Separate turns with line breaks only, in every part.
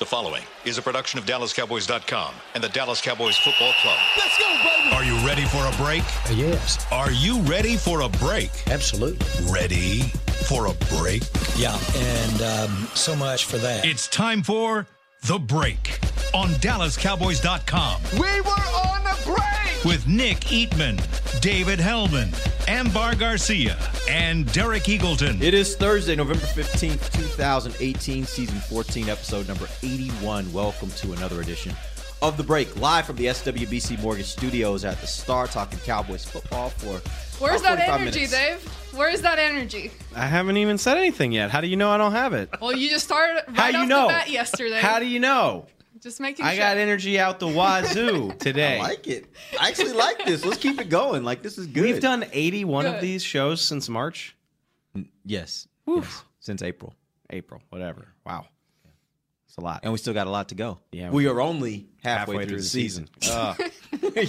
The following is a production of DallasCowboys.com and the Dallas Cowboys Football Club.
Let's go, baby.
Are you ready for a break?
Yes,
Are you ready for a break?
absolutely.
Ready for a break?
Yeah, and um, so much for that.
It's time for The Break on DallasCowboys.com
We were on a break.
with Nick Eatman, David Helman, Ambar Garcia, and Derek Eagleton.
It is Thursday, November 15th, 2018, season 14, episode number 81. Welcome to another edition of The Break, live from the SWBC Mortgage Studios at the Star, talking Cowboys football for
Where's that energy,
minutes.
Dave? Where's that energy?
I haven't even said anything yet. How do you know I don't have it?
Well, you just started right
How
off
you know?
the bat yesterday.
How do you know?
Just making
I
sure.
got energy out the wazoo today.
I like it. I actually like this. Let's keep it going. Like, this is good.
We've done 81 of these shows since March,
Yes. yes. Since April.
April, whatever. Wow. It's a lot.
And we still got a lot to go.
Yeah.
We are only halfway, through, the season.
Ugh,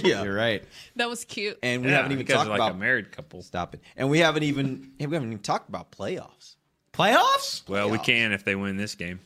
yeah.
you're right.
that was cute.
And we
Yeah,
haven't even talked
like
about
a married couple.
Stop it. And we haven't even we haven't even talked about playoffs.
Playoffs?
Well, we can if they win this game.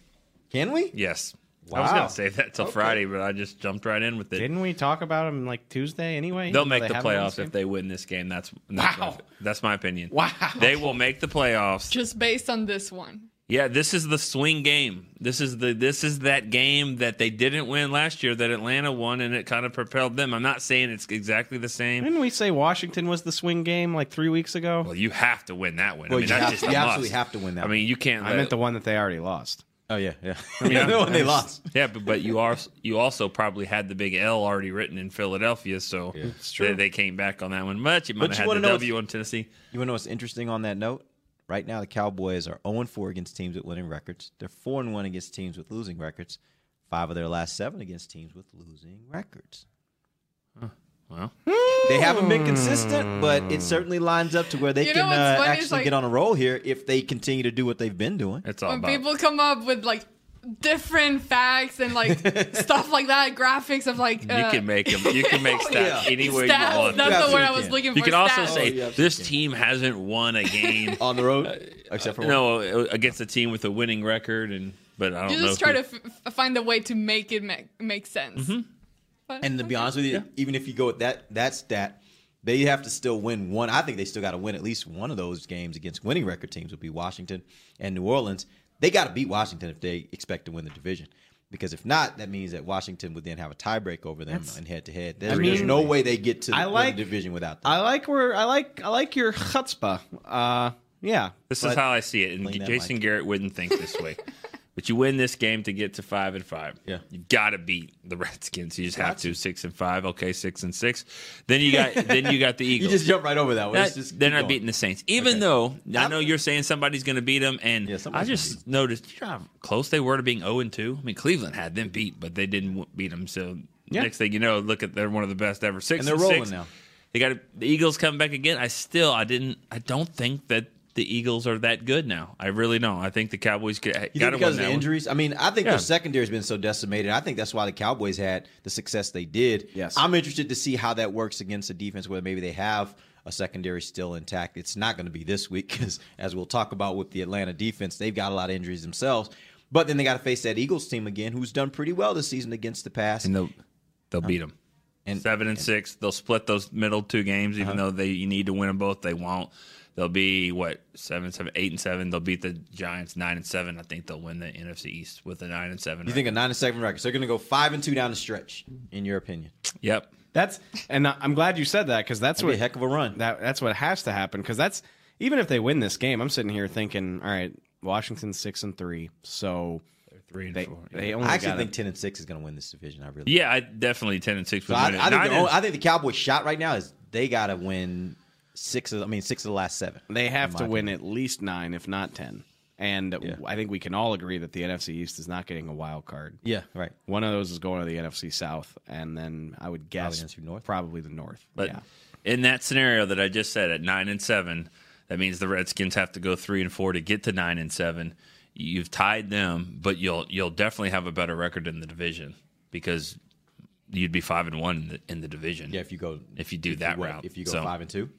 Can we?
Yes. I was going to say that till
Okay.
Friday, but I just jumped right in with it.
Didn't we talk about them like Tuesday anyway?
They'll make
they
the playoffs if they win this game. That's that's,
Wow.
my, that's my opinion.
Wow.
They will make the playoffs.
just based on this one.
Yeah, this is the swing game. This is the this is that game that they didn't win last year that Atlanta won and it kind of propelled them. I'm not saying it's exactly the same.
Didn't we say Washington was the swing game like three weeks ago?
Well, you have to win that one.
Well,
I mean,
you
that's
have-
just
you
a
absolutely
must.
have to win that
I mean, you can't.
I
let-
meant the one that they already lost.
Oh yeah, yeah. I mean, when they lost.
Yeah, but, but you are you also probably had the big L already written in Philadelphia, so they, they came back on that one. Much you might
But
have
you
had
wanna
the
know
W on Tennessee.
You want to know what's interesting on that note? Right now, the Cowboys are 0 4 against teams with winning records. They're 4 1 against teams with losing records. Five of their last seven against teams with losing records.
Well,
They haven't been consistent, but it certainly lines up to where they
You know
can
what's
uh,
funny is,
actually
like-
get on a roll here if they continue to do what they've been doing.
it's all
When
about.
people come up with like different facts and like stuff like that, graphics of like
you
uh,
can make them. You can make stats
yeah.
any way you want.
That's
You
the word I
absolutely
was
can.
looking for.
You can also
stats.
say
Oh, you absolutely
this
can.
team hasn't won a game.
On the road, except for one.
no, against a team with a winning record, and but I don't
you
know.
just try
who-
to f- find a way to make it make, make sense. But,
And to be honest with you, even if you go with that that stat, they have to still win one. I think they still got to win at least one of those games against winning record teams. Would be Washington and New Orleans. They got to beat Washington if they expect to win the division. Because if not, that means that Washington would then have a tiebreak over them in head to head. There's
mean,
there's no way they get to
I like-
the division without them.
I like where I like I like your chutzpah. Uh, yeah.
This
but-
is how I see it, and Jason. Garrett wouldn't think this way. but you win this game to get to five and five.
Yeah.
you got to beat the Redskins. You just have to six and five. Okay, six and six. Then you got then you got the Eagles.
you just jump right over that one.
They're not
going.
beating the Saints, even
Okay.
though I know you're saying somebody's going to beat them, and
Yeah,
I just noticed you know how close they were to being zero and two. I mean, Cleveland had them beat, but they didn't beat them. So
Yeah.
next thing you know, look at they're one of the best ever. Six
And they're
six.
rolling now.
They got the Eagles coming back again. I still, I didn't, I don't think that the Eagles are that good now. I really don't. I think the Cowboys get,
You
got
think
to
because
win
of
that
the
one.
injuries? I mean, I think
Yeah.
their secondary has been so decimated. I think that's why the Cowboys had the success they did.
Yes.
I'm interested to see how that works against a defense where maybe they have a secondary still intact. It's not going to be this week because, as we'll talk about with the Atlanta defense, they've got a lot of injuries themselves. But then they got to face that Eagles team again, who's done pretty well this season against the pass.
and they'll they'll beat them.
And-
Seven and, six. They'll split those middle two games, even uh-huh. though they you need to win them both. They won't. They'll be what seven, seven, eight and seven. They'll beat the Giants nine and seven. I think they'll win the NFC East with a nine and seven.
you think a nine and seven record? So they're going to go five and two down the stretch, in your opinion?
Yep.
That's and I'm glad you said that because that's
That'd be
what
a heck of a run.
That that's what has to happen because that's even if they win this game, I'm sitting here thinking, all right, Washington's six and three, so
Three and
they
four.
they only
I actually
gotta-
think ten and six is going to win this division. I really.
Yeah, I definitely ten and six.
So
would
I,
win it.
I think the
and-
only, I think the Cowboys' shot right now is they got to win six. Of, I mean, six of the last seven.
they have to
my
win at least nine, if not ten. And
Yeah.
I think we can all agree that the NFC East is not getting a wild card.
Yeah, right.
One of those is going to the NFC South, and then I would guess
NFC North?
probably the North.
But
yeah.
in that scenario that I just said, at nine and seven, that means the Redskins have to go three and four to get to nine and seven. You've tied them, but you'll you'll definitely have a better record in the division because you'd be five and one in the, in the division.
Yeah, if you go
If you do that
what,
route.
if you go
So-
five and two.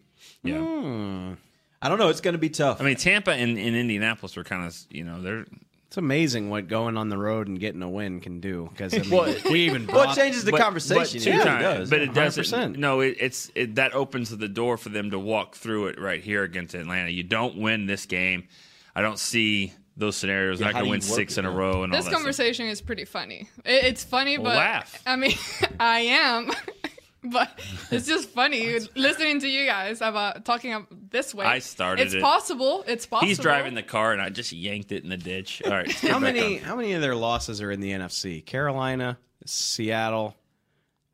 Yeah. Hmm.
I don't know. It's going to be tough.
I mean, Tampa and, and Indianapolis are kind of you know they're
It's amazing what going on the road and getting a win can do. Because I mean,
Well,
we even
Well,
brought,
it changes the
But-
conversation.
But, two
it really
times.
does.
but it doesn't. No, it, it's it, that opens the door for them to walk through it right here against Atlanta. You don't win this game. I don't see those scenarios.
Yeah,
Not
how
going to win six
it,
in a row and all
This
that. stuff.
conversation is pretty funny. It, it's funny,
Well,
but
laugh.
I mean, I am. but it's just funny listening to you guys about talking up this way.
I started
It's
it.
possible. It's possible.
He's driving the car and I just yanked it in the ditch. All right,
How many?
on.
How many of their losses are in the NFC? Carolina, Seattle,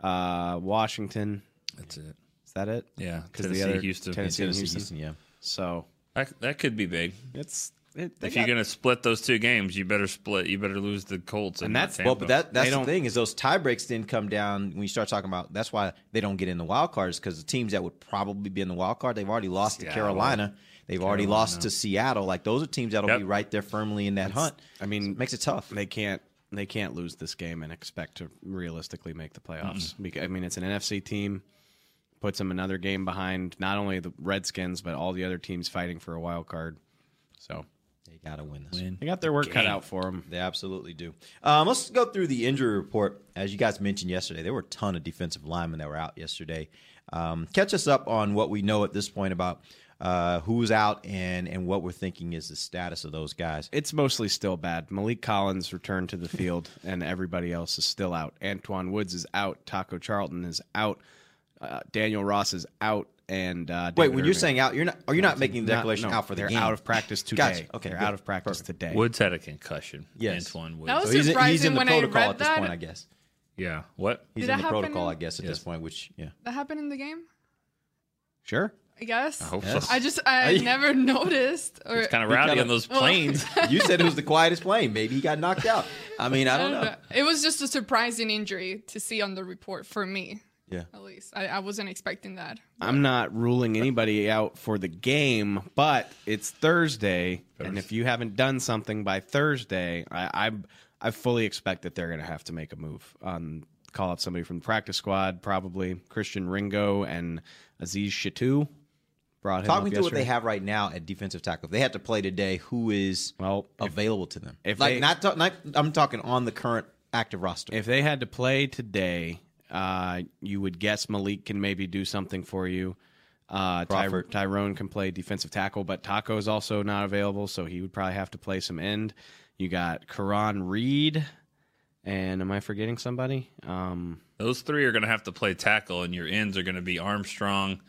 uh, Washington.
That's it.
Is that it?
Yeah,
'Cause
Tennessee,
the other
Houston.
Tennessee, and
Tennessee,
Houston.
Houston, yeah.
So
That, that could be big.
it's it, they
If
got-
you're going to split those two games, you better split. You better lose the Colts. And,
And that's-
Tampa.
Well, but that that's
They
the thing is those tie breaks didn't come down when you start talking about. That's why they don't get in the wild cards because the teams that would probably be in the wild card, they've already lost to Carolina. They've already lost to Seattle. Like those are teams that'll
Yep.
be right there firmly in that hunt.
I mean,
it makes it tough.
they can't they can't lose this game and expect to realistically make the playoffs. Because, I mean, it's an NFC team. Puts them another game behind not only the Redskins but all the other teams fighting for a wild card. So
They gotta win this.
they got their work cut out for them.
They absolutely do. Um, let's go through the injury report. As you guys mentioned yesterday, there were a ton of defensive linemen that were out yesterday. Um, catch us up on what we know at this point about uh, who's out and and what we're thinking is the status of those guys.
It's mostly still bad. Maliek Collins returned to the field, and everybody else is still out. Antwaun Woods is out. Taco Charlton is out. Uh, Daniel Ross is out. And uh,
Wait,
David
when you're saying out, you're not. Are you not making the
Not-
declaration
no,
out for the
they're
game?
out of practice today.
Gotcha. Okay,
they're
good.
out of practice
Perfect.
today.
Woods had a concussion.
Yes.
Antwaun Woods.
That was
So he's, in- he's
surprising
in the
when I
protocol
read
at this
that.
point, I guess.
yeah. What?
He's
Did
in the
happen
protocol,
in-
I guess, at this point. Which, yeah.
That happened in the game.
Sure.
I guess.
I hope
Yes.
so.
I just I never noticed. Or
It's kind of rowdy
kinda-
on those
Well-
planes.
You said it was the quietest plane. Maybe he got knocked out. I mean, I
I
don't
don't
know.
know. It was just a surprising injury to see on the report for me,
Yeah.
at least. I, I wasn't expecting that.
I'm not ruling anybody out for the game, but it's Thursday, and if you haven't done something by Thursday, I I, I fully expect that they're going to have to make a move. Um, call up somebody from the practice squad, probably Christian Ringo and Aziz Shittu. Brought him
Talk
up
me through what they have right now at defensive tackle. If they had to play today, who is
Well, if-
available to them?
if
like
they-
not, ta- not, I'm talking on the current active roster.
If they had to play today, uh, you would guess Maliek can maybe do something for you. Uh, Ty- Tyrone can play defensive tackle, but Taco is also not available, so he would probably have to play some end. You got Caraun Reid, and am I forgetting somebody? Um,
Those three are going to have to play tackle, and your ends are going to be Armstrong,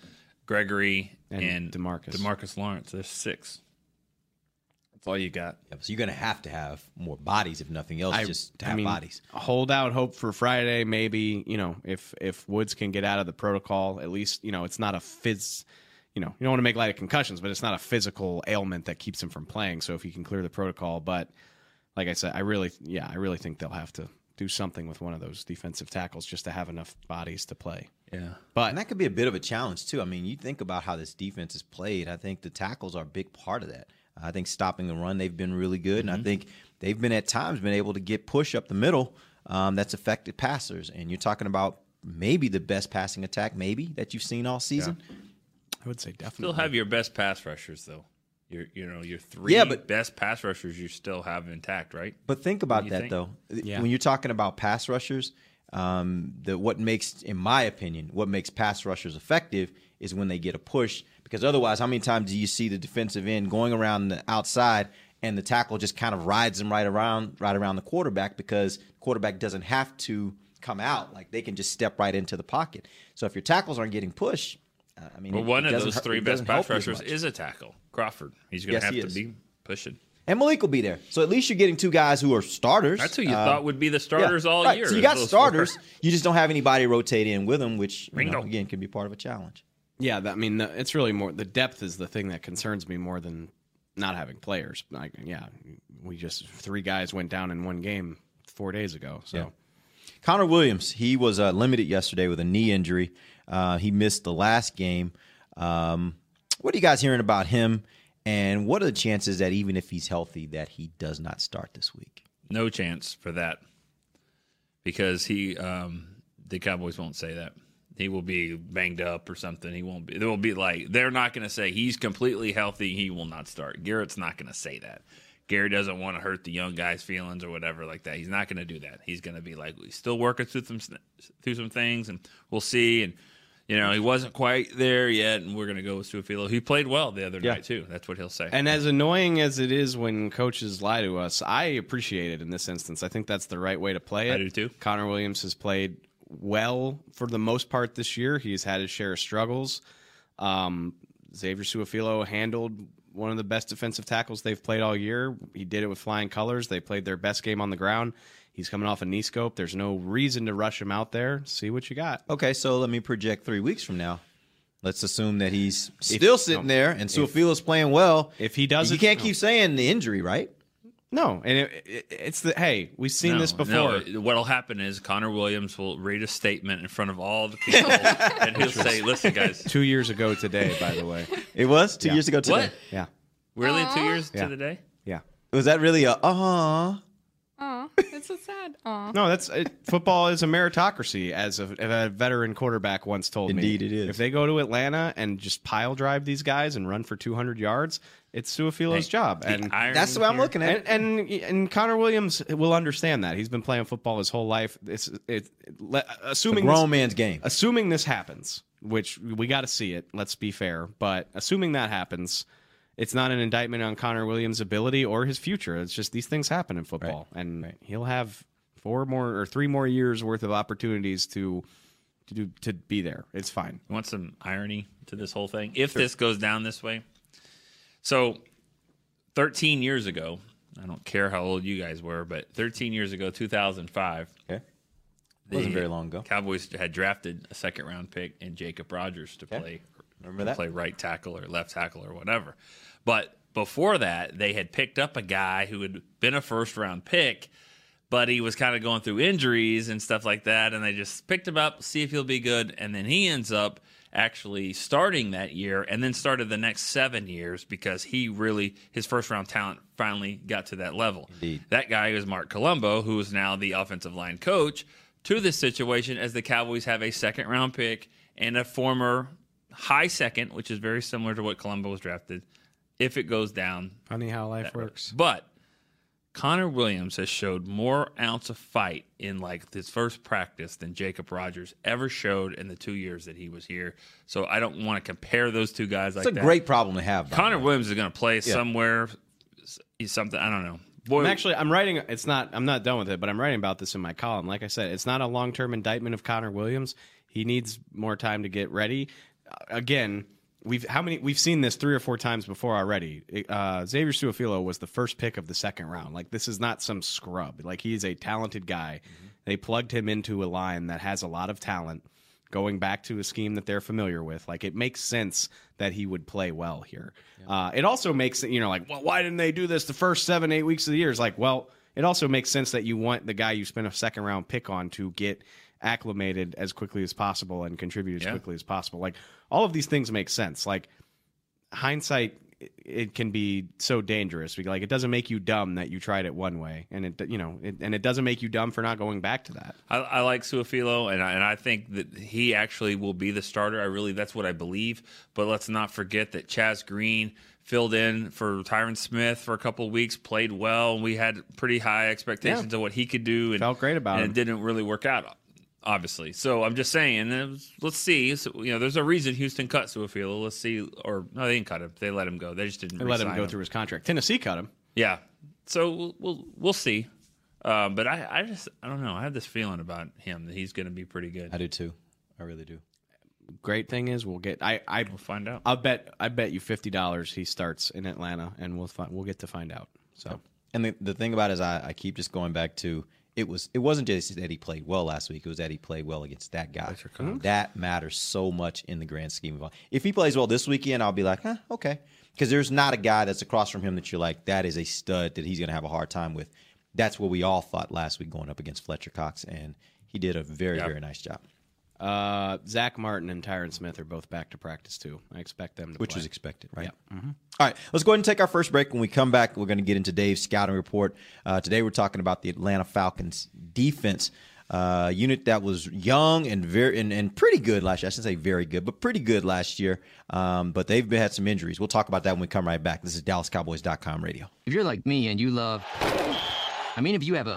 Gregory,
And
and,
DeMarcus.
Demarcus Lawrence. There's six. That's all you got.
Yeah, so you're going to have to have more bodies, if nothing else, just to have bodies.
Hold out hope for Friday. Maybe you know if if Woods can get out of the protocol, at least you know it's not a phys. You know you don't want to make light of concussions, but it's not a physical ailment that keeps him from playing. So if he can clear the protocol, but like I said, I really yeah I really think they'll have to do something with one of those defensive tackles just to have enough bodies to play.
Yeah.
But
And that could be a bit of a challenge too. I mean, you think about how this defense is played. I think the tackles are a big part of that. I think stopping the run, they've been really good, and I think they've been at times been able to get push up the middle. Um, that's affected passers, and you're talking about maybe the best passing attack, maybe that you've seen all season.
I would say definitely.
Still have your best pass rushers though. Your you know your three
Yeah, but-
best pass rushers you still have intact, right?
But think about that
think?
though.
Yeah.
When you're talking about pass rushers, um, the what makes, in my opinion, what makes pass rushers effective is when they get a push. Because otherwise, how many times do you see the defensive end going around the outside and the tackle just kind of rides them right around, right around the quarterback because quarterback doesn't have to come out like they can just step right into the pocket. So if your tackles aren't getting pushed, uh, I mean,
Well,
it-
one
it
of those three best pass
help you as
rushers is a tackle. Crawford. He's going to
he
have to be pushing.
And Maliek will be there. So at least you're getting two guys who are starters.
That's who you
Uh,
thought would be the starters
Yeah,
all
right.
year.
So you got starters.
four.
You just don't have anybody rotate in with them, which you know, again can be part of a challenge.
Yeah, that, I mean, the, it's really more the depth is the thing that concerns me more than not having players. Like, yeah, we just three guys went down in one game four days ago. So
Yeah. Connor Williams, he was uh, limited yesterday with a knee injury. Uh, he missed the last game. Um, what are you guys hearing about him? And what are the chances that even if he's healthy, that he does not start this week?
No chance for that because he, um, the Cowboys won't say that. He will be banged up or something. He won't be. There will be like they're not going to say he's completely healthy. He will not start. Garrett's not going to say that. Gary doesn't want to hurt the young guy's feelings or whatever like that. He's not going to do that. He's going to be like, he's still working through some through some things, and we'll see. And you know, he wasn't quite there yet, and we're going to go with Suafilo. He played well the other
Yeah.
night too. That's what he'll say.
And as annoying as it is when coaches lie to us, I appreciate it in this instance. I think that's the right way to play it.
I do too.
Connor Williams has played well for the most part this year. He's had his share of struggles. Um, Xavier Suafilo handled one of the best defensive tackles they've played all year. He did it with flying colors. They played their best game on the ground. He's coming off a knee scope. There's no reason to rush him out there. See what you got.
Okay, so let me project three weeks from now. Let's assume that he's still sitting there and Suafilo's playing well.
if he does
you can't
no.
keep saying the injury, right?
No, and it, it, it's the hey, we've seen
No,
this before.
no, what'll happen is Connor Williams will read a statement in front of all the people, and he'll say, "Listen, guys,
Two years ago today, by the way.
It was two
Yeah.
years ago today.
what?
Yeah,
Really, two years
Yeah.
to the day?
yeah.
Was that really a uh
Aw, it's so sad. Aw.
No, that's it, football is a meritocracy, as a, a veteran quarterback once told me.
Indeed it is.
If they go to Atlanta and just pile drive these guys and run for 200 yards, it's Suafilo's
Hey,
job. And,
that's the way
I'm
looking at.
and and and Connor Williams will understand that. He's been playing football his whole life. It's it, le-
a
assuming
grown
this,
man's game.
assuming this happens, which we got to see it. Let's be fair, but assuming that happens, it's not an indictment on Connor Williams' ability or his future. It's just these things happen in football, and he'll have four more or three more years worth of opportunities to to do to be there. It's fine.
You want some irony to this whole thing? If this goes down this way, so 13 years ago, I don't care how old you guys were, but 13 years ago, 2005,
Okay. Wasn't very long ago.
Cowboys had drafted a second round pick in Jacob Rogers to play
Remember that?
play right tackle or left tackle or whatever. But before that, they had picked up a guy who had been a first round pick, but he was kind of going through injuries and stuff like that, and they just picked him up, see if he'll be good, and then he ends up actually starting that year and then started the next seven years because he really his first round talent finally got to that level.
Indeed.
That guy is Marc Colombo, who is now the offensive line coach to this situation as the Cowboys have a second round pick and a former high second, which is very similar to what Colombo was drafted, if it goes down.
Funny how life works.
But Connor Williams has showed more ounce of fight in like his first practice than Jacob Rogers ever showed in the two years that he was here. So I don't want to compare those two guys
It's
like
a
that.
great problem to have.
Connor
way.
Williams is going to play somewhere. He's something I don't know. Boy,
I'm actually I'm writing it's not I'm not done with it, but I'm writing about this in my column. Like I said, it's not a long-term indictment of Connor Williams. He needs more time to get ready. Uh, again, we've how many we've seen this three or four times before already. Uh, Xavier Suafilo was the first pick of the second round. Like this is not some scrub. Like he's a talented guy. They plugged him into a line that has a lot of talent. Going back to a scheme that they're familiar with, like it makes sense that he would play well here. Uh, it also makes you know, like, well, why didn't they do this the first seven, eight weeks of the year? It's like, well, it also makes sense that you want the guy you spent a second round pick on to get acclimated as quickly as possible and contribute as
Yeah.
quickly as possible. Like all of these things make sense. Like hindsight, it, can be so dangerous. Like it doesn't make you dumb that you tried it one way, and it you know, it, and it doesn't make you dumb for not going back to that.
I, I like Suafilo, and I, and I think that he actually will be the starter. I really, that's what I believe. But let's not forget that Chaz Green filled in for Tyron Smith for a couple of weeks, played well, and we had pretty high expectations
Yeah.
of what he could do. And,
Felt great about
and
him.
it didn't really work out, obviously. So I'm just saying, was- let's see. So, you know, there's a reason Houston cut Suafilo. Let's see, or no, they didn't cut him. They let him go. They just didn't
They let him
re-sign
go through his contract. Tennessee cut him.
yeah. So we'll we'll, we'll see. Um, but I, I just I don't know. I have this feeling about him that he's going to be pretty good.
I do too. I really do.
Great thing is we'll get. I I
We'll find out.
I'll bet I bet you fifty dollars he starts in Atlanta, and we'll find we'll get to find out. So
And the, the thing about it is, I, I keep just going back to it was it wasn't just that he played well last week. It was that he played well against that guy. That matters so much in the grand scheme of all. If he plays well this weekend, I'll be like, huh, okay, because there's not a guy that's across from him that you're like, that is a stud that he's going to have a hard time with. That's what we all thought last week going up against Fletcher Cox, and he did a very
Yeah.
very nice job,
uh, Zack Martin and Tyron Smith are both back to practice too. I expect them to
which
play.
was expected, right? All right, let's go ahead and take our first break. When we come back, we're going to get into Dave's scouting report. Uh, today, we're talking about the Atlanta Falcons defense. Uh, unit that was young and very and, and pretty good last year. I shouldn't say very good, but pretty good last year. Um, but they've been, had some injuries. We'll talk about that when we come right back. This is DallasCowboys.com radio.
If you're like me and you love. I mean, if you have a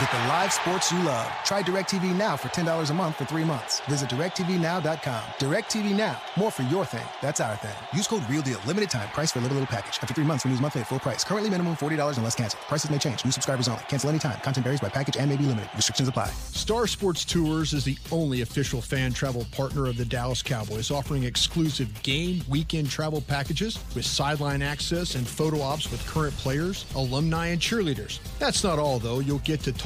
Get the live sports you love. Try DirecTV Now for $10 a month for three months. Visit DirecTVNow.com. DirecTV Now. More for your thing. That's our thing. Use code REALDEAL. Limited time. Price for a little, little package. After three months, renews monthly at full price. Currently minimum $40 unless canceled. Prices may change. New subscribers only. Cancel anytime. Content varies by package and may be limited. Restrictions apply.
Star Sports Tours is the only official fan travel partner of the Dallas Cowboys, offering exclusive game weekend travel packages with sideline access and photo ops with current players, alumni, and cheerleaders. That's not all, though. You'll get to talk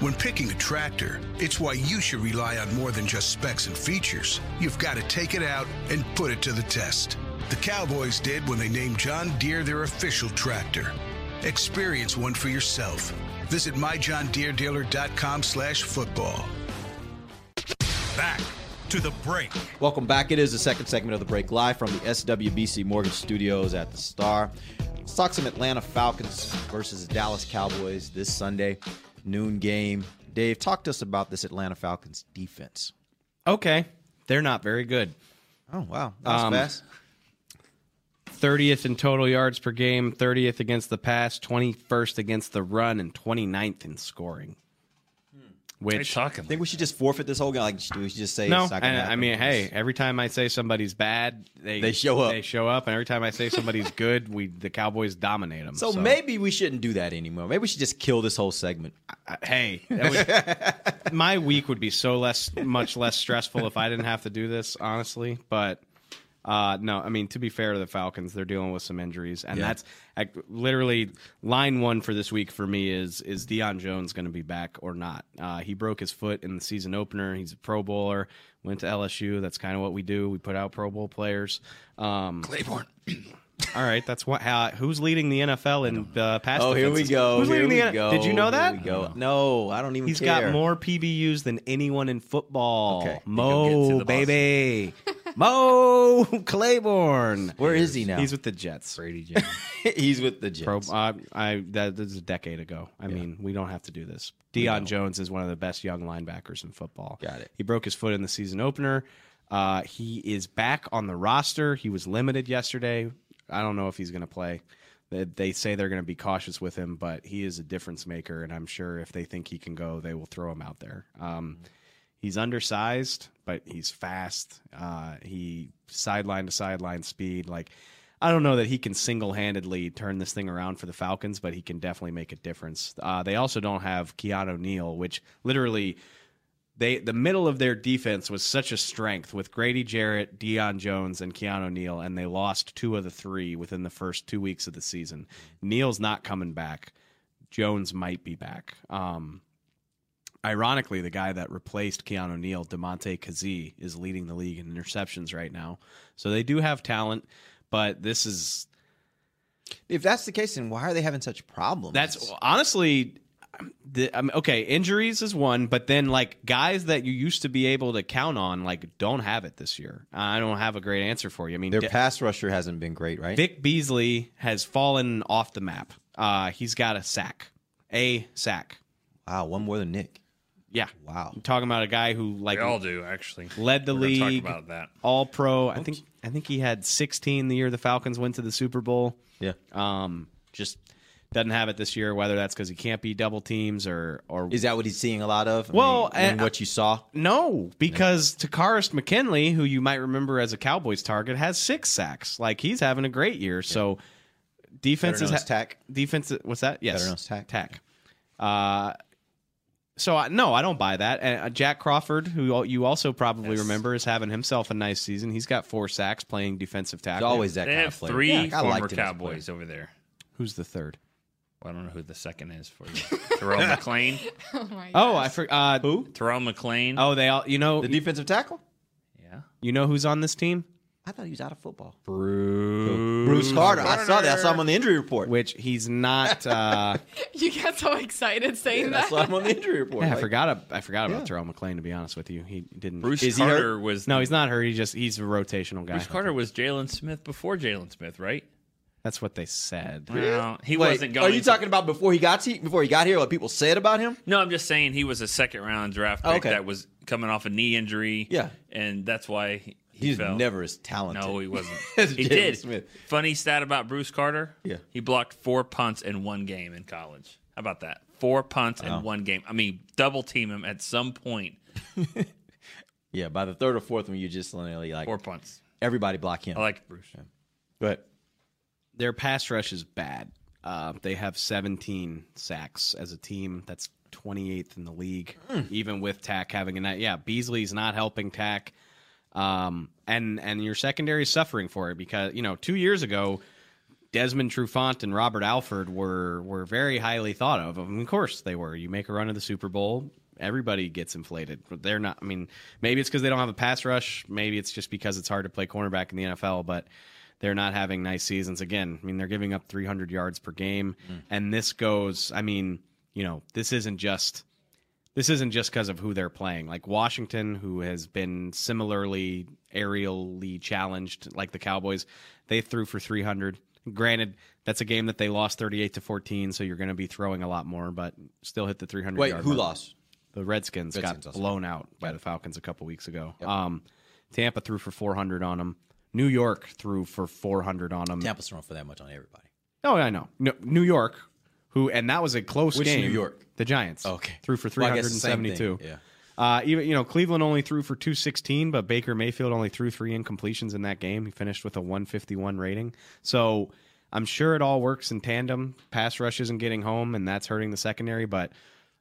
When picking a tractor, it's why you should rely on more than just specs and features. You've got to take it out and put it to the test. The Cowboys did when they named John Deere their official tractor. Experience one for yourself. Visit myjohndeerdealer.com slash football.
Back to the break.
Welcome back. It is the second segment of the break, live from the SWBC Mortgage Studios at the Star. Let's talk some Atlanta Falcons versus the Dallas Cowboys this Sunday, noon game. Dave, talk to us about this Atlanta Falcons defense.
Okay, they're not very good.
Oh wow, that was
Um,
fast.
30th in total yards per game, 30th against the pass, 21st against the run, and 29th in scoring. Which
I think we should just forfeit this whole game. Like, should we should just say
no,
it's not gonna
I, I mean, hey, every time I say somebody's bad, they
They show up.
They show up, and every time I say somebody's good, we the Cowboys dominate them.
So, maybe we shouldn't do that anymore. Maybe we should just kill this whole segment.
hey, that would- my week would be so less, much less stressful if I didn't have to do this, honestly. But uh, no, I mean to be fair to the Falcons, they're dealing with some injuries, and
Yeah.
that's like, literally line one for this week for me is is Deion Jones going to be back or not? Uh, he broke his foot in the season opener. He's a Pro Bowler. Went to LSU. That's kind of what we do. We put out Pro Bowl players. Um,
Claiborne.
all right, that's what. How, who's leading the NFL in uh, pass?
Oh, here we
defenses?
go.
Who's
Here
leading
we
the N-
go.
Did you know
Here
that?
we go. No, I don't even
He's
care.
got more PBUs than anyone in football.
Okay.
Mo, baby. Mo Claiborne.
Where is he now?
He's with the Jets.
Brady Jones.
He's with the Jets.
Pro, uh, I that was a decade ago. I mean, we don't have to do this. Deion Jones is one of the best young linebackers in football.
Got it.
He broke his foot in the season opener. Uh, he is back on the roster. He was limited yesterday. I don't know if he's going to play. They, they say they're going to be cautious with him, but he is a difference maker, and I'm sure if they think he can go, they will throw him out there. Um, he's undersized, but he's fast. Uh, he sideline to sideline speed. Like I don't know that he can single handedly turn this thing around for the Falcons, but he can definitely make a difference. Uh, they also don't have Keanu Neal, which literally they the middle of their defense was such a strength with Grady Jarrett, Deion Jones, and Keanu Neal, and they lost two of the three within the first two weeks of the season. Neal's not coming back. Jones might be back. Um, ironically, the guy that replaced Keanu Neal, Damontae Kazee, is leading the league in interceptions right now. So they do have talent, but this is
If that's the case, then why are they having such problems?
that's honestly. The, I mean, okay, injuries is one, but then like guys that you used to be able to count on, like don't have it this year. I don't have a great answer for you. I mean,
their
De-
pass rusher hasn't been great, right?
Vic Beasley has fallen off the map. Uh, he's got a sack, a sack.
Wow, one more than Nick.
Yeah,
Wow.
I'm talking about a guy who like
We all do, actually.
led the
We're gonna talk
league,
about that.
all pro. I think I think he had 16 the year the Falcons went to the Super Bowl.
Yeah.
Um, just doesn't have it this year. Whether that's because he can't be double teams or or
Is that what he's seeing a lot of? I
Well,
mean,
and-
what you saw.
no, because Takkarist McKinley, who you might remember as a Cowboys target, has six sacks. Like he's having a great year. So defense is
known as tack.
Defense, what's that? Yes,
Better known as tack.
Tack. Uh, so I, no, I don't buy that. And uh, Jack Crawford, who you also probably remember, is having himself a nice season. He's got four sacks playing defensive tackle.
always that
They
kind
have
of player.
three
Yeah, I
former
liked him as a player.
Cowboys over there.
Who's the third?
Well, I don't know who the second is for you. Terrell McLean.
Oh my
Oh, I forgot. Uh,
Who?
Terrell McClain.
oh, they all. You know,
The defensive tackle?
yeah.
you know who's on this team?
I thought he was out of football.
Bruce.
Bruce Carter. I saw that. I saw him on the injury report.
Which he's not. Uh,
You get so excited saying
I
that.
saw him on the injury report.
Yeah, I
Like,
forgot. ab- I forgot about
Yeah.
Terrell McClain. To be honest with you, he didn't.
Bruce
Is he
Carter
hurt?
was
no, he's not hurt. He just he's a rotational guy.
Bruce Carter was Jaylon Smith before Jaylon Smith, right?
That's what they said.
Well, he
Wait,
wasn't going.
Are you
to-
talking about before he got to, before he got here? What people said about him?
No, I'm just saying he was a second round draft oh, pick
Oh, okay.
that was coming off a knee injury.
Yeah.
and that's why he, he
He's
fell.
never as talented.
No, he wasn't.
as
he did.
Smith.
Funny stat about Bruce Carter.
Yeah.
he blocked four punts in one game in college. How about that? Four punts
Wow.
in one game. I mean, double team him at some point.
Yeah, by the third or fourth one, you just literally like
Four punts.
everybody block him.
I like Bruce.
But
Their pass rush is bad. Uh, they have 17 sacks as a team. That's 28th in the league, even with Tack having a night. Yeah, Beasley's not helping Tack, um, and and your secondary is suffering for it because you know two years ago. Desmond Trufant and Robert Alford were were very highly thought of. I mean, of course they were. You make a run to the Super Bowl, everybody gets inflated. But they're not. I mean, maybe it's because they don't have a pass rush. Maybe it's just because it's hard to play cornerback in the NFL. But they're not having nice seasons again. I mean, they're giving up 300 yards per game, and this goes. I mean, you know, this isn't just this isn't just because of who they're playing. Like Washington, who has been similarly aerially challenged, like the Cowboys, they threw for 300. Granted, that's a game that they lost 38 to 14, so you're going to be throwing a lot more, but still hit the 300.
wait, who
mark.
lost?
The Redskins,
Redskins
got blown out by the Falcons a couple weeks ago. Um, Tampa threw for 400 on them. New York threw for 400 on them.
Tampa's throwing for that much on everybody.
Oh, I know. No, New York, who and that was a close
Which
game.
New York?
The Giants.
Okay.
Threw for
Well, I guess the same
372.
thing, yeah.
Uh, even you know Cleveland only threw for 216, but Baker Mayfield only threw three incompletions in that game. He finished with a 151 rating. So I'm sure it all works in tandem. Pass rush isn't getting home, and that's hurting the secondary. But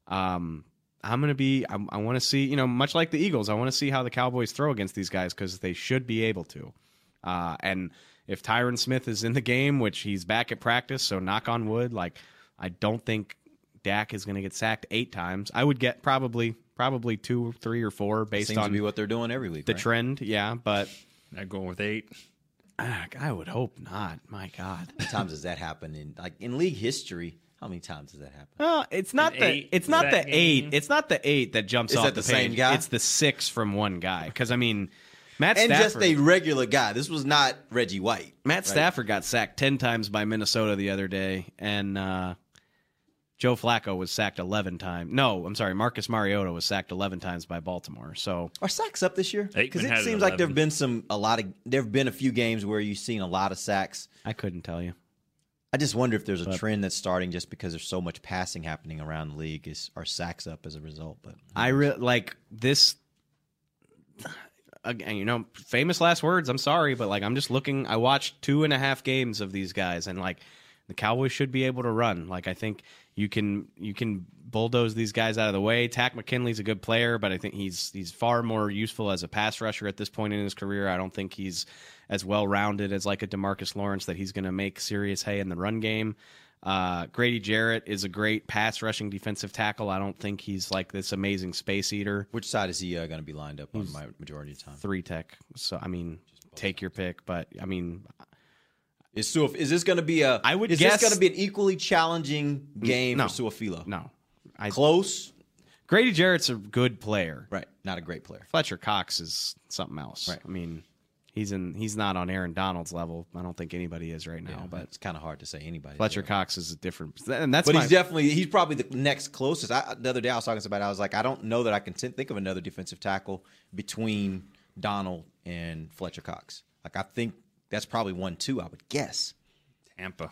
um, I'm going to be. I, I want to see. You know, much like the Eagles, I want to see how the Cowboys throw against these guys because they should be able to. Uh, and if Tyron Smith is in the game, which he's back at practice, so knock on wood, like I don't think Dak is going to get sacked eight times. I would get probably probably two, three, or four based
Seems
on
to be what they're doing every week.
the
right?
trend. Yeah, but
Not going with eight.
ah, I would hope not. My God.
How many times does that happen in like in league history? How many times does that happen?
Well, it's not
An
the
eight
it's not the
sack
eight. It's not the eight that jumps
Is
off
that
the,
the same
page.
guy?
It's the six from one guy. Because I mean, Matt
And
Stafford.
just a regular guy. This was not Reggie White.
Matt
right?
Stafford got sacked 10 times by Minnesota the other day, and uh, Joe Flacco was sacked 11 times. No, I'm sorry, Marcus Mariota was sacked 11 times by Baltimore. So
Are sacks up this year? Because it
had it
seems like there've been some a lot of there've been a few games where you've seen a lot of sacks.
I couldn't tell you.
I just wonder if there's a
But-
trend that's starting just because there's so much passing happening around the league. Is are sacks up as a result? But
I really like this. Again, you know, famous last words. I'm sorry, but like I'm just looking. I watched two and a half games of these guys, and like the Cowboys should be able to run. Like I think you can you can bulldoze these guys out of the way. Tack McKinley's a good player, but I think he's he's far more useful as a pass rusher at this point in his career. I don't think he's as well rounded as like a Demarcus Lawrence that he's going to make serious hay in the run game. Uh, Grady Jarrett is a great pass rushing defensive tackle. I don't think he's like this amazing space eater.
which side is he uh, going to be lined up on my majority of time?
Three tech. So I mean, take your pick. But I mean,
Is Suaf, is this going to be a?
I would
is
guess-
this going to be an equally challenging game
no.
for Suafilo?
no. I,
Close,
Grady Jarrett's a good player.
right? Not a great player.
Fletcher Cox is something else.
Right.
I mean, he's in. He's not on Aaron Donald's level. I don't think anybody is right now.
but
but
it's kind of hard to say anybody.
Fletcher Cox is a different. And that's
But
my,
he's definitely he's probably the next closest. I, the other day I was talking about. it, I was like, I don't know that I can t- think of another defensive tackle between Donald and Fletcher Cox. Like I think that's probably one two. I would guess.
Tampa.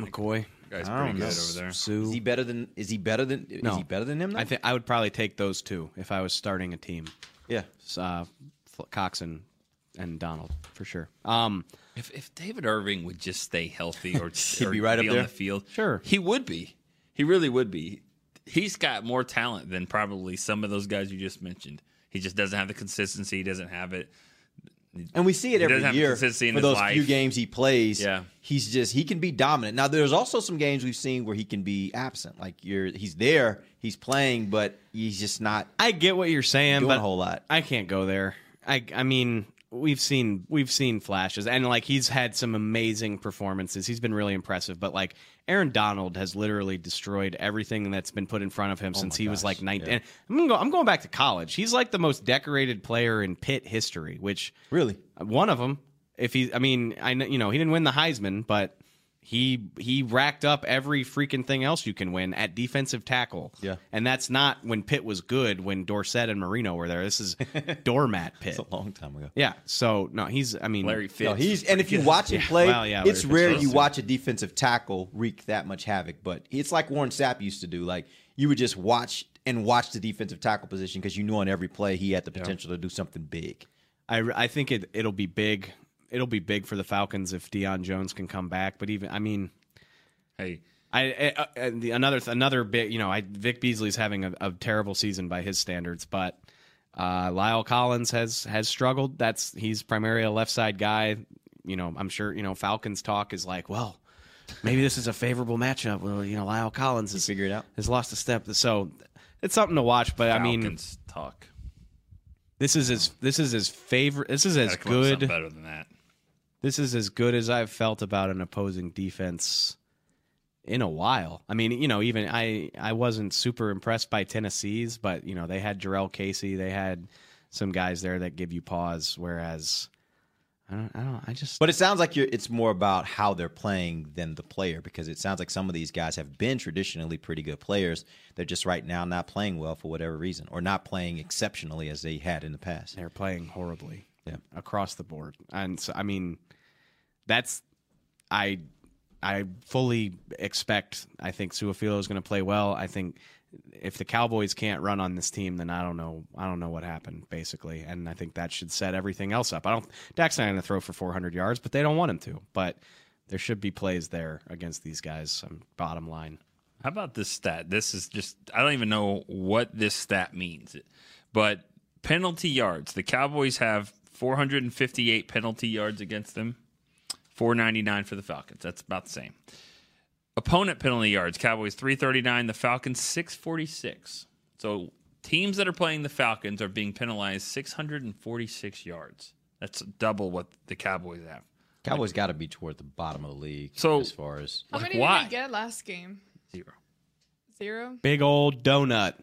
McCoy.
Guy's pretty good over there.
Suh.
Is he better than? Is he better than?
No.
Is he better than him? Though?
I think I would probably take those two if I was starting a team.
Yeah.
Uh, F- Cox and, and Donald for sure. Um,
If if David Irving would just stay healthy or, or
be right up
on
there.
the field,
Sure.
he would be. He really would be. He's got more talent than probably some of those guys you just mentioned. He just doesn't have the consistency. He doesn't have it.
And we see it
He
every year
consistency in
for those
life.
few games he plays.
Yeah.
he's just he can be dominant. Now there's also some games we've seen where he can be absent. Like you're he's there, he's playing, but he's just not.
I get what you're saying,
Doing
but
a whole lot.
I can't go there. I I mean, we've seen we've seen flashes, and like he's had some amazing performances. He's been really impressive, but like Aaron Donald has literally destroyed everything that's been put in front of him oh since he was like 19. And I'm gonna go. I'm going back to college. He's like the most decorated player in Pitt history, which
Really,
one of them. If he, I mean, I know you know he didn't win the Heisman, but he he racked up every freaking thing else you can win at defensive tackle.
Yeah.
and that's not when Pitt was good. When Dorsett and Marino were there, this is doormat Pitt.
it's a long time ago.
Yeah, so no, he's. I mean,
Larry Fitz.
No, he's and if you
good.
watch him
Yeah,
play,
well, yeah,
it's
Fitz
rare
was
you
too.
watch a defensive tackle wreak that much havoc. But it's like Warren Sapp used to do. Like you would just watch and watch the defensive tackle position because you knew on every play he had the potential to do something big.
I I think it it'll be big. It'll be big for the Falcons if Deion Jones can come back. But even I mean,
hey,
I, I and the, another another big you know I Vic Beasley's having a, a terrible season by his standards, but uh, La'el Collins has has struggled. That's he's primarily a left side guy. You know, I'm sure you know Falcons talk is like, well, maybe this is a favorable matchup. Well, you know, La'el Collins has
figured out.
has lost a step, so it's something to watch. But I mean,
Falcons talk.
this is his this is his favorite. This is as
Gotta come up with something
good.
better than that.
This is as good as I've felt about an opposing defense in a while. I mean, you know, even I I wasn't super impressed by Tennessee's, but you know, they had Jurrell Casey, they had some guys there that give you pause. Whereas, I don't, I don't, I just.
But it sounds like you're, it's more about how they're playing than the player because it sounds like some of these guys have been traditionally pretty good players. They're just right now not playing well for whatever reason or not playing exceptionally as they had in the past.
They're playing horribly
Yeah.
across the board, and so I mean, that's I I fully expect. I think Suafilo is going to play well. I think if the Cowboys can't run on this team, then I don't know. I don't know what happened basically, and I think that should set everything else up. I don't. Dak's not going to throw for 400 yards, but they don't want him to. But there should be plays there against these guys. Um, bottom line.
How about this stat? This is just, I don't even know what this stat means. But penalty yards, the Cowboys have 458 penalty yards against them, 499 for the Falcons. That's about the same. Opponent penalty yards, Cowboys 339, the Falcons 646. So teams that are playing the Falcons are being penalized 646 yards. That's double what the Cowboys have.
Cowboys got to be toward the bottom of the league
So-
as far as
How
Like,
many
why?
did we get last game?
Zero.
Zero.
Big old donut.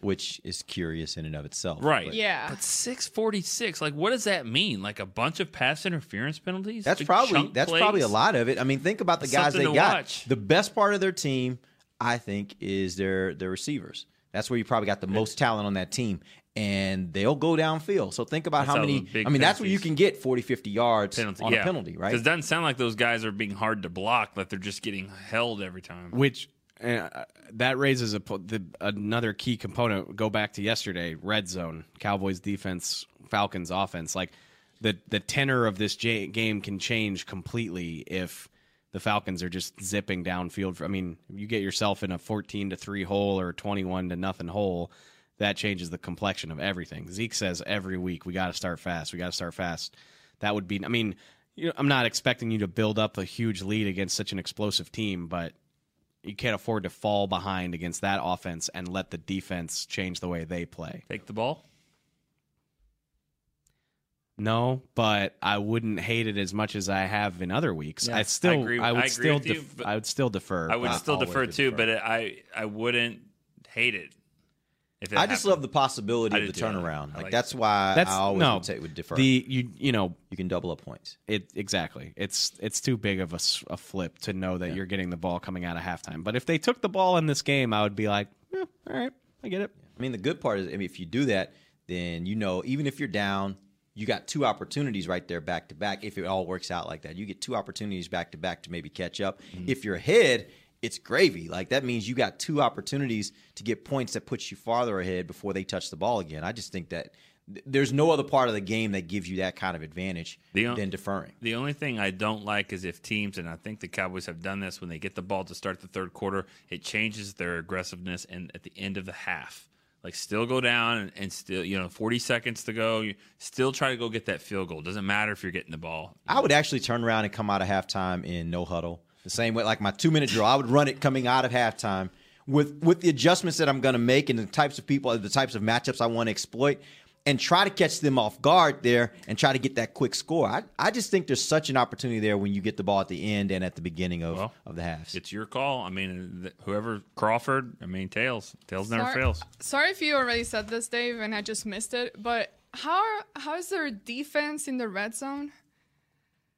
Which is curious in and of itself.
Right.
But
Yeah.
But 646, like what does that mean? Like a bunch of pass interference penalties?
That's probably that's
plays?
probably a lot of it. I mean, think about the guys they
something to
got.
watch.
The best part of their team, I think, is their their receivers. That's where you probably got the most talent on that team. And they'll go downfield. So think about
That's
how
how
many.
big
I mean, that's where you can get 40, 50 yards
penalty,
on
yeah.
a penalty, right?
Because it doesn't sound like those guys are being hard to block, like they're just getting held every time.
Which uh, that raises a the, another key component. Go back to yesterday, red zone, Cowboys defense, Falcons offense. Like the the tenor of this j- game can change completely if the Falcons are just zipping downfield. For, I mean, you get yourself in a fourteen to three hole or twenty one to nothing hole, that changes the complexion of everything. Zeke says every week we got to start fast. We got to start fast. That would be. I mean, you know, I'm not expecting you to build up a huge lead against such an explosive team, but you can't afford to fall behind against that offense and let the defense change the way they play.
Take the ball.
No, but I wouldn't hate it as much as I have in other weeks.
Yeah,
I still,
I agree-
would
I
still,
with you,
I would still defer.
I would still defer too,
defer.
but I I wouldn't hate it. If it
I just
happened.
love the possibility
I
of the
too.
Turnaround.
I
Like,
like
that's why
That's
I always
no
would say it would defer.
The you you know
you can double up points.
it exactly. It's it's too big of a flip to know that you're getting the ball coming out of halftime. But if they took the ball in this game, I would be like, yeah, all right, I get it.
I mean, the good part is, I mean, if you do that, then you know, even if you're down, you got two opportunities right there back to back if it all works out like that. You get two opportunities back to back to maybe catch up. Mm-hmm. If you're ahead, it's gravy. Like that means you got two opportunities to get points that puts you farther ahead before they touch the ball again. I just think that th- there's no other part of the game that gives you that kind of advantage
The o-
than deferring.
The only thing I don't like is if teams, and I think the Cowboys have done this when they get the ball to start the third quarter, it changes their aggressiveness, and at the end of the half, like still go down and, and still, you know, 40 seconds to go, you still try to go get that field goal. Doesn't matter if you're getting the ball.
I would actually turn around and come out of halftime in no huddle. The same way, like my two minute drill, I would run it coming out of halftime with with the adjustments that I'm going to make and the types of people, the types of matchups I want to exploit, and try to catch them off guard there and try to get that quick score. I, I just think there's such an opportunity there when you get the ball at the end and at the beginning of, of the halves.
It's your call. I mean, whoever Crawford, I mean, tails, tails never
Sorry-
fails.
Sorry if you already said this, Dave, and I just missed it. But how how is their defense in the red zone?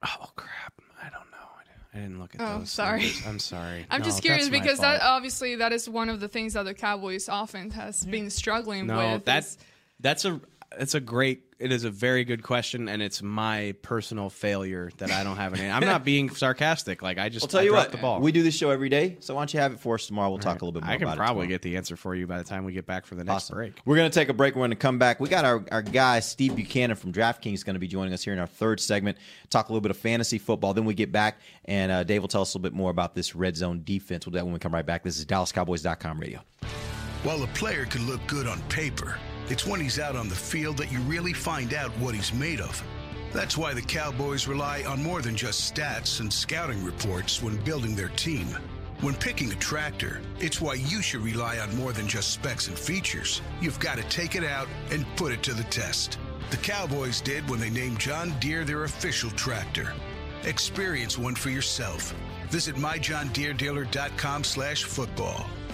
Oh crap!
I didn't look at
Oh,
those.
sorry.
numbers. I'm sorry.
I'm
No,
just curious because that obviously that is one of the things that the Cowboys offense has been struggling
No,
with.
that's that's a that's a great. It is a very good question, and it's my personal failure that I don't have any. I'm not being sarcastic. Like I just
I'll tell
I
you what,
the ball.
we do this show every day, so why don't you have it for us tomorrow? We'll talk a little bit more
I can
about
probably
tomorrow.
get the answer for you by the time we get back for the next
Awesome.
break.
We're going to take a break. We're going to come back. We got our, our guy, Steve Buchanan from DraftKings, going to be joining us here in our third segment. Talk a little bit of fantasy football. Then we get back, and uh, Dave will tell us a little bit more about this red zone defense. We'll do that when we come right back. This is DallasCowboys.com radio.
While a player can look good on paper, it's when he's out on the field that you really find out what he's made of. That's why the Cowboys rely on more than just stats and scouting reports when building their team. When picking a tractor, it's why you should rely on more than just specs and features. You've got to take it out and put it to the test. The Cowboys did when they named John Deere their official tractor. Experience one for yourself. Visit myjohndeeredealer.com slash football.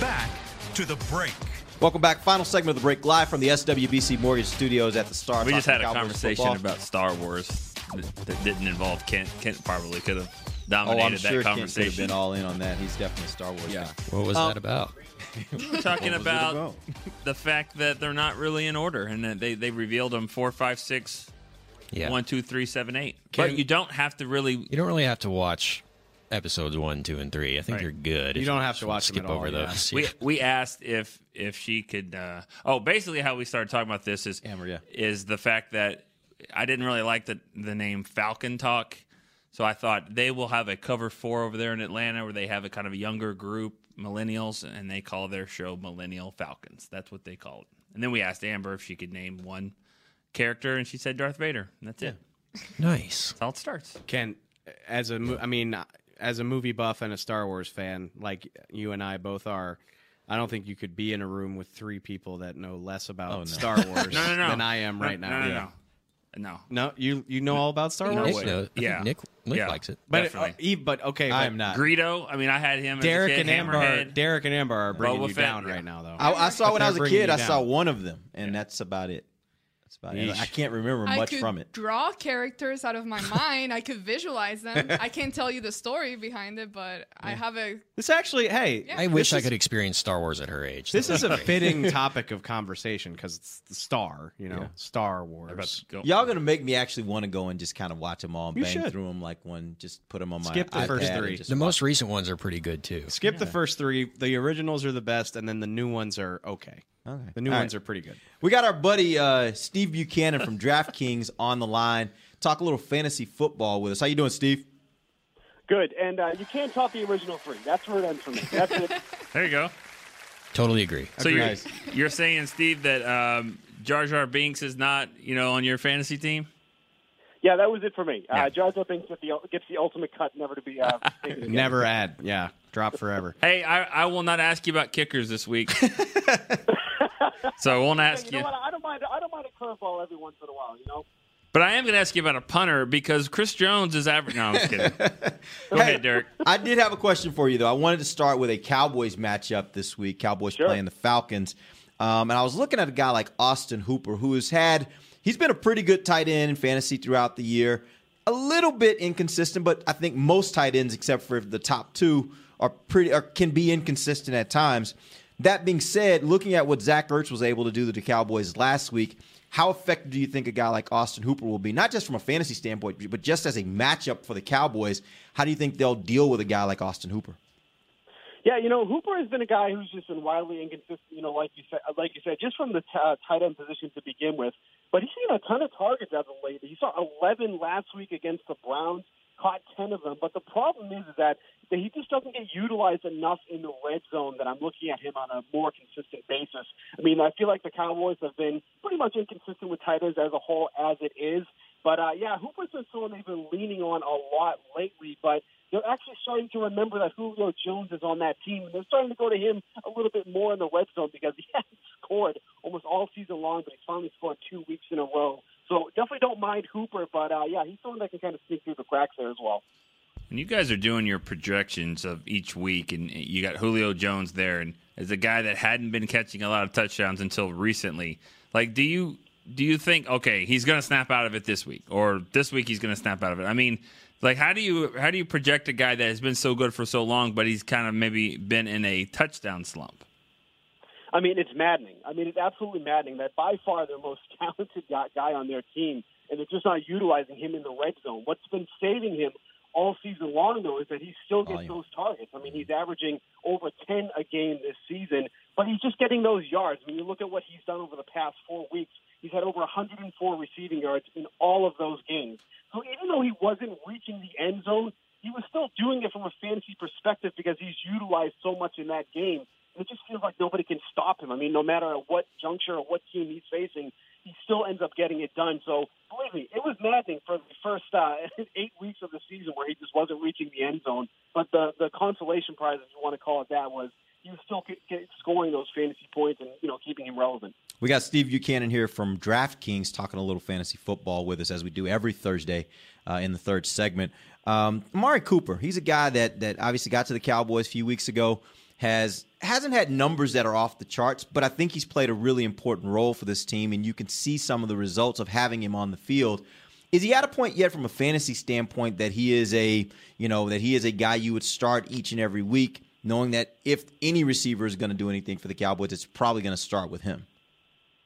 Back to the break.
Welcome back. Final segment of the break, live from the SWBC Mortgage Studios at the Star.
We just had a
Cowboys
conversation
football.
about Star Wars that, that didn't involve Kent. Kent probably could have dominated
Oh,
dominated
I'm
that
sure Kent could have
conversation.
been all in on that. He's definitely a Star Wars
Yeah.
guy.
What was
Um,
that about?
We're talking
What was it
about,
about?
the fact that they're not really in order, and that they they revealed them four, five, six,
Yeah.
one, two, three, seven, eight.
Can-
But you don't have to really.
You don't really have to watch episodes one, two, and three. I think
Right.
you're good.
You don't have to
just
watch them
skip
at all,
over
yeah.
those.
We we asked if if she could. Uh, oh, basically, how we started talking about this is Amber, yeah. is the fact that I didn't really like the the name Falcon Talk, so I thought they will have a cover four over there in Atlanta where they have a kind of a younger group, millennials, and they call their show Millennial Falcons. That's what they call it. And then we asked Amber if she could name one character, and she said Darth Vader. And that's it.
Nice.
That's how it starts.
Ken, as a, mo- I mean, as a movie buff and a Star Wars fan, like you and I both are, I don't think you could be in a room with three people that know less about
Oh, no.
Star Wars
No, no, no.
than I am
No,
right now.
no,
Yeah.
No.
No, you you know all about Star
No
Wars?
way. Nick knows. Yeah. Nick- Nick Yeah, likes it.
But
definitely.
uh, but okay,
I am not.
Greedo. I mean, I had him.
Derek
as a
and Amber,
Hammerhead.
Derek and Amber are bringing
Boba
you
Fett,
down
yeah.
right now, though.
I, I saw
But
when I was a kid. I saw one of them, and that's about it. That's about it. I can't remember
I
much
could
from it.
draw characters out of my mind. I could visualize them. I can't tell you the story behind it, but I have a.
This actually, hey,
Yeah.
I wish
this
I could experience Star Wars at her age.
This is a fitting topic of conversation because it's the star, you know,
Yeah.
Star Wars.
Y'all gonna make me actually want to go and just kind of watch them all and
You
bang
should.
through them like one. Just put them on my
Skip the first
iPad and
three.
The
watch
most recent ones are pretty good too.
Skip the first three. The originals are the best, and then the new ones are okay.
Okay.
The new
All
ones
right.
are pretty good.
We got our buddy uh, Steve Buchanan from DraftKings on the line. Talk a little fantasy football with us. How you doing, Steve?
Good, and uh, you can't top the original three. That's where it ends for me. That's it.
There you go.
Totally agree.
So you're, you're saying, Steve, that um, Jar Jar Binks is not, you know, on your fantasy team?
Yeah, that was it for me. Uh, Jar Jar Binks gets the, gets the ultimate cut, never to be uh.
Never add. Yeah, drop forever.
Hey, I, I will not ask you about kickers this week. So I won't ask
you
you.
know what? I don't mind. I don't mind a curveball every once in a while. You know.
But I am going to ask you about a punter because Chris Jones is average. No, I'm just kidding. Go ahead, Derek.
I did have a question for you though. I wanted to start with a Cowboys matchup this week. Cowboys playing the Falcons, um, and I was looking at a guy like Austin Hooper, who has had he's been a pretty good tight end in fantasy throughout the year. A little bit inconsistent, but I think most tight ends, except for the top two, are pretty or can be inconsistent at times. That being said, looking at what Zach Ertz was able to do to the Cowboys last week, how effective do you think a guy like Austin Hooper will be? Not just from a fantasy standpoint, but just as a matchup for the Cowboys. How do you think they'll deal with a guy like Austin Hooper?
Yeah, you know, Hooper has been a guy who's just been wildly inconsistent. You know, like you said, like you said, just from the t- uh, tight end position to begin with. But he's seen a ton of targets as of late. He saw 11 last week against the Browns, caught 10 of them. But the problem is, that he just doesn't get utilized enough in the red zone. That I'm looking at him on a more consistent basis. I mean, I feel like the Cowboys have been pretty much inconsistent with tight ends as a whole as it is. But uh, yeah, Hooper's been someone they've been leaning on a lot lately. But they're actually starting to remember that Julio Jones is on that team, and they're starting to go to him a little bit more in the red zone because he hasn't scored almost all season long, but he's finally scored two weeks in a row. So definitely don't mind Hooper, but uh, yeah, he's someone that can kind of sneak through the cracks there as well.
And you guys are doing your projections of each week, and you got Julio Jones there, and as a guy that hadn't been catching a lot of touchdowns until recently, like, do you do you think okay, he's going to snap out of it this week, or this week he's going to snap out of it? I mean, like, how do you how do you project a guy that has been so good for so long, but he's kind of maybe been in a touchdown slump?
I mean, it's maddening. I mean, it's absolutely maddening that by far their most talented guy, on their team, and they're just not utilizing him in the red zone. What's been saving him all season long, though, is that he still gets those targets. I mean, he's averaging over 10 a game this season, but he's just getting those yards. When you look at what he's done over the past four weeks, he's had over 104 receiving yards in all of those games. So even though he wasn't reaching the end zone, he was still doing it from a fantasy perspective because he's utilized so much in that game. It just feels like nobody can stop him. I mean, no matter at what juncture or what team he's facing, he still ends up getting it done. So believe me, it was maddening for the first uh, eight weeks of the season where he just wasn't reaching the end zone. But the the consolation prize, if you want to call it that, was he was still get, get scoring those fantasy points and you know keeping him relevant.
We got Steve Buchanan here from DraftKings talking a little fantasy football with us as we do every Thursday uh, in the third segment. Um, Amari Cooper, he's a guy that that obviously got to the Cowboys a few weeks ago. Has hasn't had numbers that are off the charts, but I think he's played a really important role for this team, and you can see some of the results of having him on the field. Is he at a point yet from a fantasy standpoint that he is a you know that he is a guy you would start each and every week, knowing that if any receiver is going to do anything for the Cowboys, it's probably going to start with him.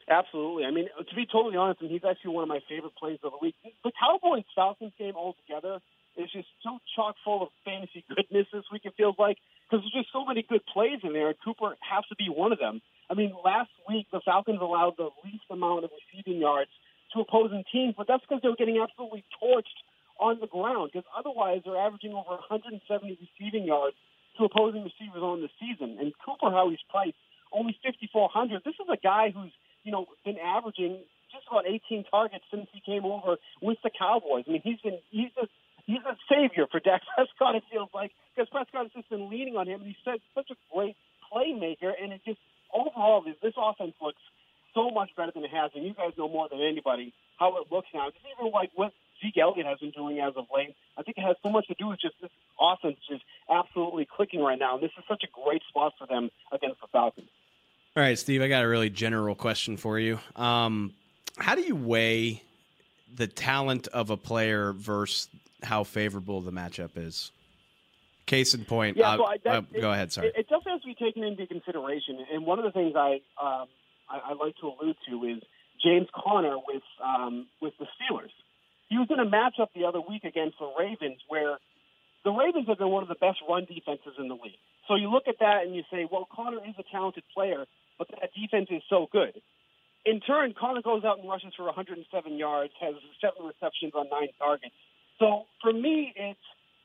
Absolutely. I mean, to be totally honest, and he's actually one of my favorite plays of the week. The Cowboys Falcons game altogether is just so chock full of fantasy goodness this week. It feels like because there's just so many good plays in there, and Cooper has to be one of them. I mean, last week the Falcons allowed the least amount of receiving yards to opposing teams, but that's because they were getting absolutely torched on the ground. Because otherwise, they're averaging over 170 receiving yards to opposing receivers on the season. And Cooper, how he's priced, only 5,400. This is a guy who's you know been averaging just Prescott 18 targets since he came over with the Cowboys. I mean, he's been he's a savior for Dak Prescott. It feels like because Prescott has just been leaning on him, and he's such, a great playmaker. And it just overall, this, this offense looks so much better than it has. And you guys know more than anybody how it looks now. Just even like what Zeke Elliott has been doing as of late. I think it has so much to do with just this offense just absolutely clicking right now. And this is such a great spot for them against the Falcons.
All right, Steve, I got a really general question for you. Um, how do you weigh the talent of a player versus how favorable the matchup is? Case in point,
Yeah,
uh,
so I, that,
uh, go ahead. Sorry.
It, it definitely has to be taken into consideration. And one of the things I um, I, I like to allude to is James Conner with um, with the Steelers. He was in a matchup the other week against the Ravens where the Ravens have been one of the best run defenses in the league. So you look at that and you say, well, Conner is a talented player, but that defense is so good. In turn, Conner goes out and rushes for 107 yards, has seven receptions on nine targets. So for me, it's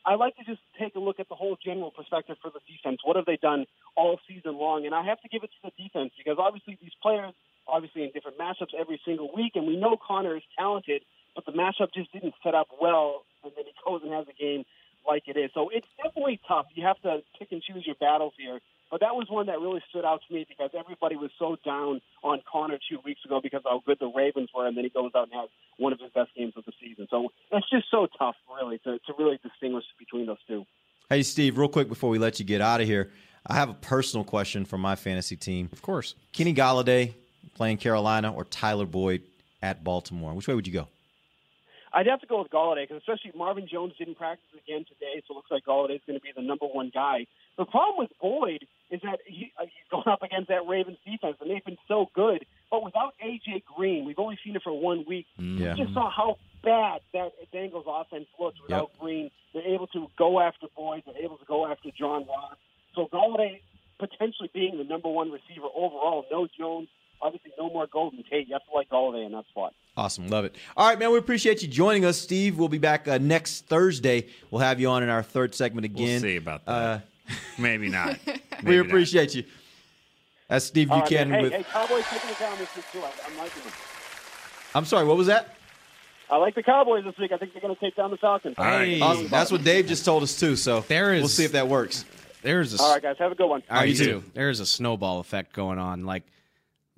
I like to just take a look at the whole general perspective for the defense. What have they done all season long? And I have to give it to the defense because obviously these players, obviously in different matchups every single week, and we know Conner is talented, but the matchup just didn't set up well, and then he goes and has a game like it is. So it's definitely tough. You have to pick and choose your battles here. But that was one that really stood out to me because everybody was so down on Conner two weeks ago because of how good the Ravens were, and then he goes out and has one of his best games of the season. So it's just so tough, really, to, to really distinguish between those two.
Hey, Steve, real quick before we let you get out of here, I have a personal question for my fantasy team.
Of course.
Kenny Golladay playing Carolina or Tyler Boyd at Baltimore? Which way would you go?
I'd have to go with Golladay because especially Marvin Jones didn't practice again today, so it looks like Golladay is going to be the number one guy. The problem with Boyd is that he, uh, he's going up against that Ravens defense, and they've been so good. But without AJ Green, we've only seen it for one week.
Yeah.
We just saw how bad that Bengals offense looks without Green. They're able to go after Boyd. They're able to go after John Ross. So Golladay potentially being the number one receiver overall. No Jones. Obviously, no more Golden Tate. You have to like Golladay in that spot.
Awesome. Love it. All right, man. We appreciate you joining us, Steve. We'll be back uh, next Thursday. We'll have you on in our third segment again.
We'll see about that.
Uh,
Maybe not.
we
Maybe not.
appreciate you. That's Steve
All right,
Buchanan
man. Hey,
with.
hey, Cowboys taking it down this week too. I, I'm liking them.
I'm sorry. What was that?
I like the Cowboys this week. I think they're going to take down the Falcons.
Awesome. That's what Dave just told us too. So
There is-
we'll see if that works.
There's a
All right, guys. Have a good one.
All right,
you
you
too.
too. There's a snowball effect going on. Like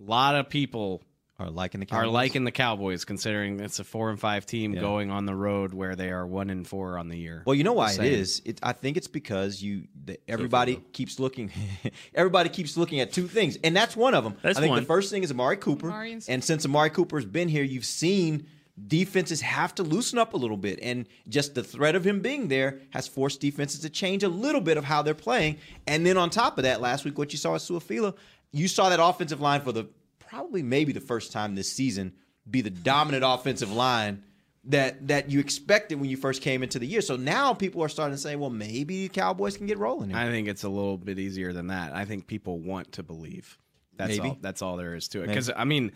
a lot of people
Are liking the
are
Cowboys?
liking the Cowboys, considering it's a four and five team
Yeah.
going on the road where they are one and four on the year.
Well, you know why
Just
it It, I think it's because you the, everybody keeps looking. everybody keeps looking at two things, and that's one of them.
That's
I think
one.
the first thing is Amari Cooper,
Amari and-
and since Amari Cooper's been here, you've seen defenses have to loosen up a little bit, and just the threat of him being there has forced defenses to change a little bit of how they're playing. And then on top of that, last week what you saw at Suafilo, you saw that offensive line for the probably maybe the first time this season be the dominant offensive line that that you expected when you first came into the year. So now people are starting to say, well, maybe the Cowboys can get rolling. Here.
I think it's a little bit easier than that. I think people want to believe. That's
Maybe.
all. That's all there is to it. Because I mean,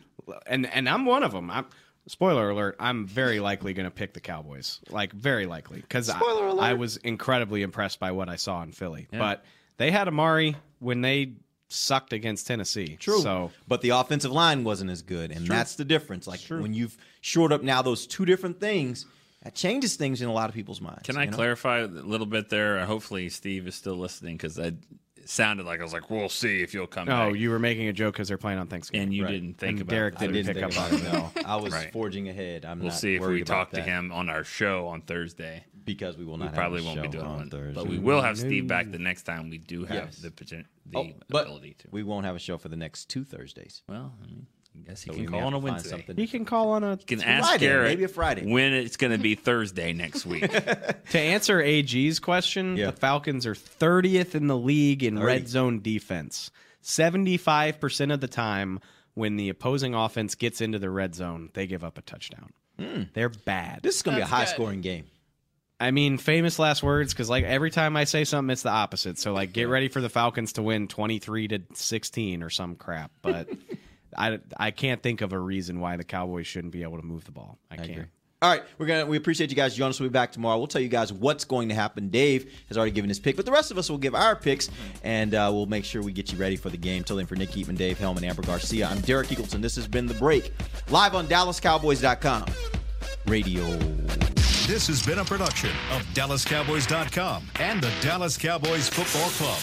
and and I'm one of them. I'm spoiler alert. I'm very likely going to pick the Cowboys. Like very likely because I,
Spoiler alert.
I was incredibly impressed by what I saw in Philly.
Yeah.
But they had Amari when they sucked against Tennessee.
True.
So
but the offensive line wasn't as good, and that's the difference. Like when you've shored up now those two different things, that changes things in a lot of people's minds.
Can I
you know?
clarify a little bit there? Hopefully, Steve is still listening because I it sounded like I was like, "We'll see if you'll come
oh,
back."
you were making a joke because they're playing on Thanksgiving,
and you
Right.
didn't think
And
about
Derek
it.
I
didn't
didn't
pick up on
it.
it.
No, I was
Right.
forging ahead. I'm
We'll
not
see if we
worried about
talk to him on our show on Thursday.
because we will
We
not.
probably
have a
won't be doing
on
one,
Thursday.
but we will have Steve back the next time. We do have
Yes.
the poten- the
Oh, but
ability to.
we won't have a show for the next two Thursdays.
Well, I mean, I guess he
So
can call on a Wednesday.
something
He can call on a.
You can ask
Friday,
Garrett
maybe a Friday.
when it's going to be Thursday next week.
To answer AG's question,
Yeah.
the Falcons are 30th in the league in
30.
red zone defense. 75% of the time, when the opposing offense gets into the red zone, they give up a touchdown. Hmm. They're bad.
This is going to be a high
good.
scoring game.
I mean, famous last words because like every time I say something, it's the opposite. So like, get ready for the Falcons to win 23 to 16 or some crap. But I, I can't think of a reason why the Cowboys shouldn't be able to move the ball. I,
I
can't.
agree. All right, we're gonna we appreciate you guys joining us. We'll be back tomorrow. We'll tell you guys what's going to happen. Dave has already given his pick, but the rest of us will give our picks, and uh, we'll make sure we get you ready for the game. Till then, for Nick Eatman, Dave Helman, Amber Garcia, I'm Derek Eagleton. This has been the break live on DallasCowboys.com radio.
This has been a production of DallasCowboys.com and the Dallas Cowboys Football Club.